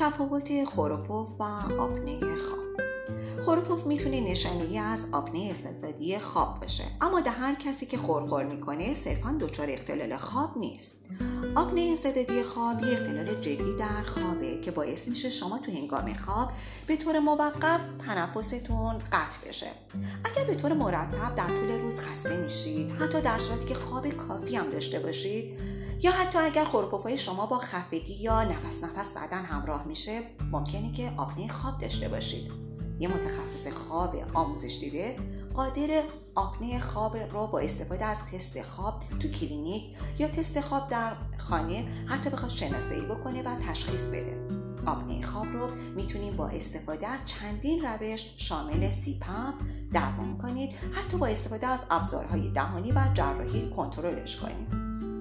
تفاوت خوروپوف و آپنه خواب. خوروپوف می‌تونه نشانی از آپنه استعدادی خواب باشه اما در هر کسی که خورخور می‌کنه صرفا دچار اختلال خواب نیست. آپنه استعدادی خواب یه اختلال جدی در خوابه که باعث میشه شما تو هنگام خواب به طور موقت تنفستون قطع بشه. اگر به طور مرتب در طول روز خسته میشید حتی در صورتی که خواب کافی هم داشته باشید یا حتی اگر خورپوفای شما با خفگی یا نفس نفس زدن همراه میشه ممکنه که آپنه خواب داشته باشید. یه متخصص خواب آموزش دیده قادر آپنه خواب رو با استفاده از تست خواب تو کلینیک یا تست خواب در خانه حتی بخواد شناسایی بکنه و تشخیص بده. آپنه خواب رو می‌تونیم با استفاده از چندین روش شامل سیپم درمان کنید حتی با استفاده از ابزارهای دهانی و جراحی کنترلش کنید.